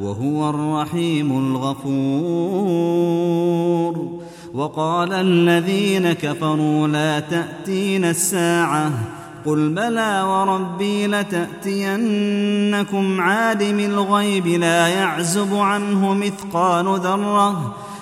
وهو الرحيم الغفور. وقال الذين كفروا لا تأتين الساعة. قل بلى وربي لتأتينكم عالم الغيب لا يعزب عنه مثقال ذرة.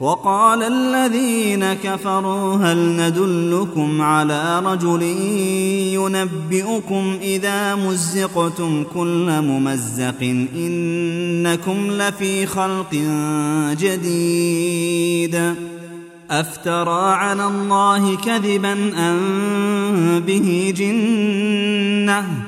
وقال الذين كفروا هل ندلكم على رجل ينبئكم إذا مزقتم كل ممزق إنكم لفي خلق جديد أفترى على الله كذبا أم به جنة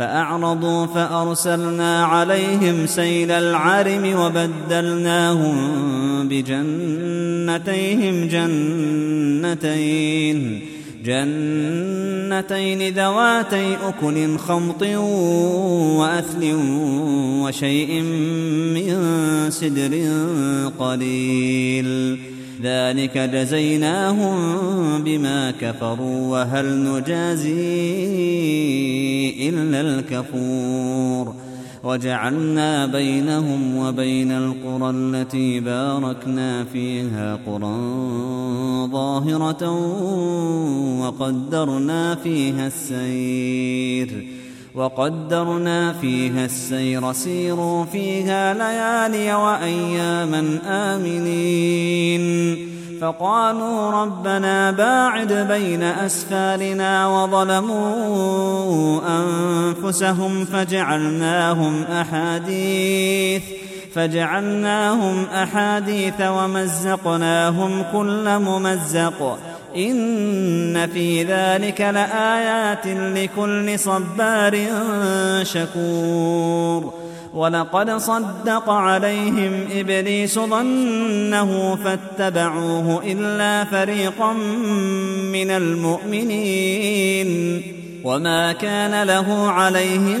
فأعرضوا فأرسلنا عليهم سيل العرم وبدلناهم بجنتيهم جنتين جنتين ذواتي أكل خمط وأثل وشيء من سدر قليل. ذلك جزيناهم بما كفروا وهل نجازي إلا الكفور. وجعلنا بينهم وبين القرى التي باركنا فيها قرى ظاهرة وقدرنا فيها السير. وقدرنا فيها السير سيروا فيها ليالي وأياما آمنين. فقالوا ربنا باعد بين أسفارنا وظلموا أنفسهم فجعلناهم أحاديث فجعلناهم أحاديث ومزقناهم كل ممزق. إن في ذلك لآيات لكل صبار شكور. ولقد صدق عليهم إبليس ظنه فاتبعوه إلا فريقا من المؤمنين. وما كان له عليهم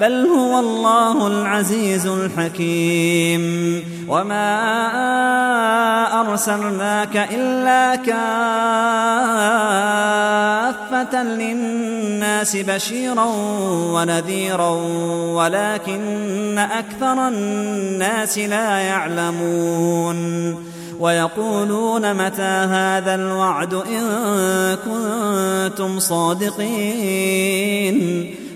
بل هو الله العزيز الحكيم. وما أرسلناك إلا كافة للناس بشيرا ونذيرا ولكن أكثر الناس لا يعلمون. ويقولون متى هذا الوعد إن كنتم صادقين.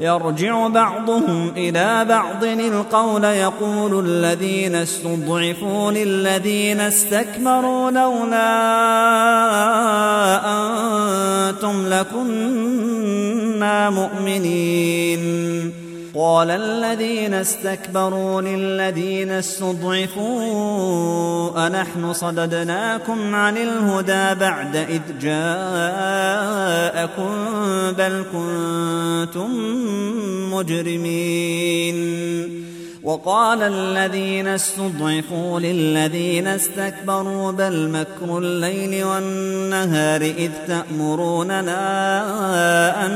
يرجع بعضهم إلى بعض. القول يقول الذين استضعفوا للذين استكبروا لولا أنتم لكنا مؤمنين. قال الذين استكبروا للذين استضعفوا أنحن صددناكم عن الهدى بعد إذ جاءكم بل كنتم مجرمين. وقال الذين استضعفوا للذين استكبروا بل مكر الليل والنهار إذ تأمروننا أن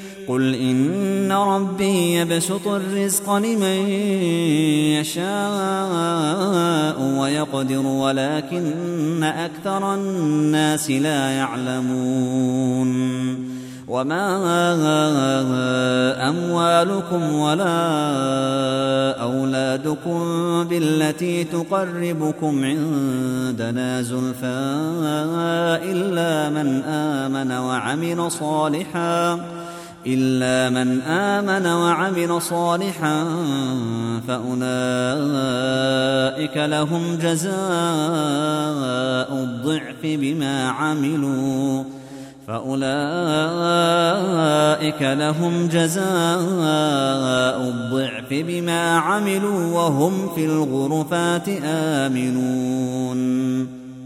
قل إن ربي يبسط الرزق لمن يشاء ويقدر ولكن أكثر الناس لا يعلمون. وما أموالكم ولا أولادكم بالتي تقربكم عندنا زلفى إلا من آمن وعمل صالحاً. إلا من آمن وعمل صالحا فأولئك لهم جزاء الضعف بما عملوا. فأولئك لهم جزاء الضعف بما عملوا وهم في الغرفات آمنون.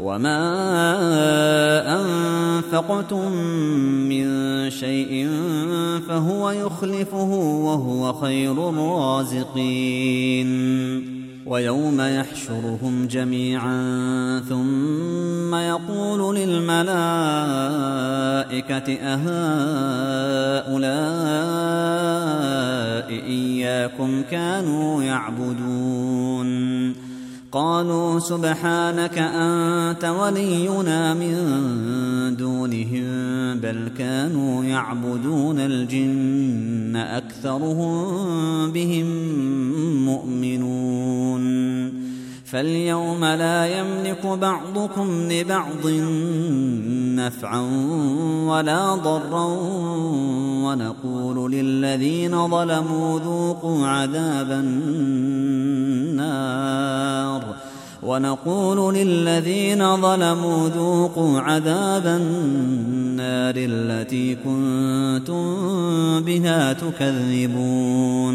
وما أنفقتم من شيء فهو يخلفه وهو خير الرازقين ويوم يحشرهم جميعا ثم يقول للملائكة أهؤلاء إياكم كانوا يعبدون قالوا سبحانك أنت ولينا من دونهم بل كانوا يعبدون الجن أكثرهم بهم مؤمنون. فاليوم لا يملك بعضكم لبعض نفعا ولا ضرا ونقول للذين ظلموا ذوقوا عذاب النار. ونقول للذين ظلموا ذوقوا عذاب النار التي كنتم بها تكذبون.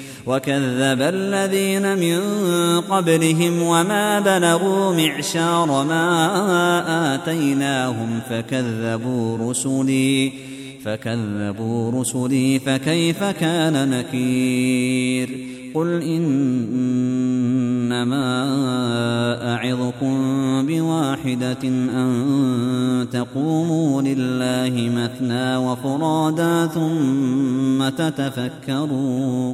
وكذب الذين من قبلهم وما بلغوا معشار ما آتيناهم فكذبوا رسلي فكذبوا رسلي فكيف كان نكير؟ قل إنما أعظكم بواحدة أن تقوموا لله مثنى وفرادا ثم تتفكروا.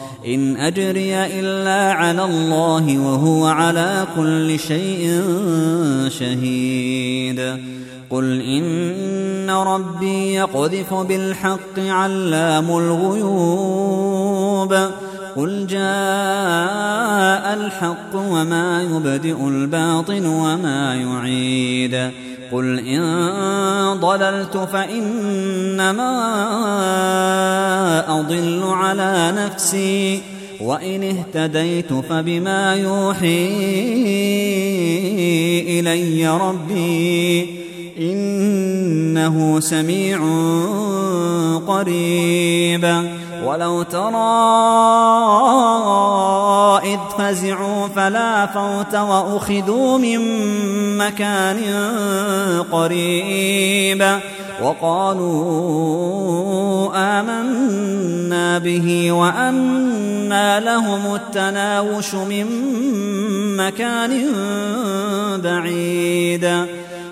إن أجري إلا على الله وهو على كل شيء شهيد. قل إن ربي يقذف بالحق علام الغيوب. قل جاء الحق وما يبدئ الباطن وما يعيد. قل إن ضللت فإنما أضل على نفسي وإن اهتديت فبما يوحي إلي ربي إنه سميع قريب. ولو ترى إذ فزعوا فلا فوت وأخذوا من مكان قريب. وقالوا آمنا به وأنا لهم التناوش من مكان بعيد.